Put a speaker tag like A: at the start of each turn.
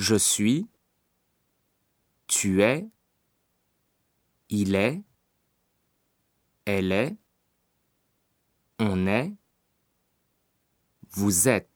A: Je suis. Tu es. Il est. Elle est. On est. Vous êtes.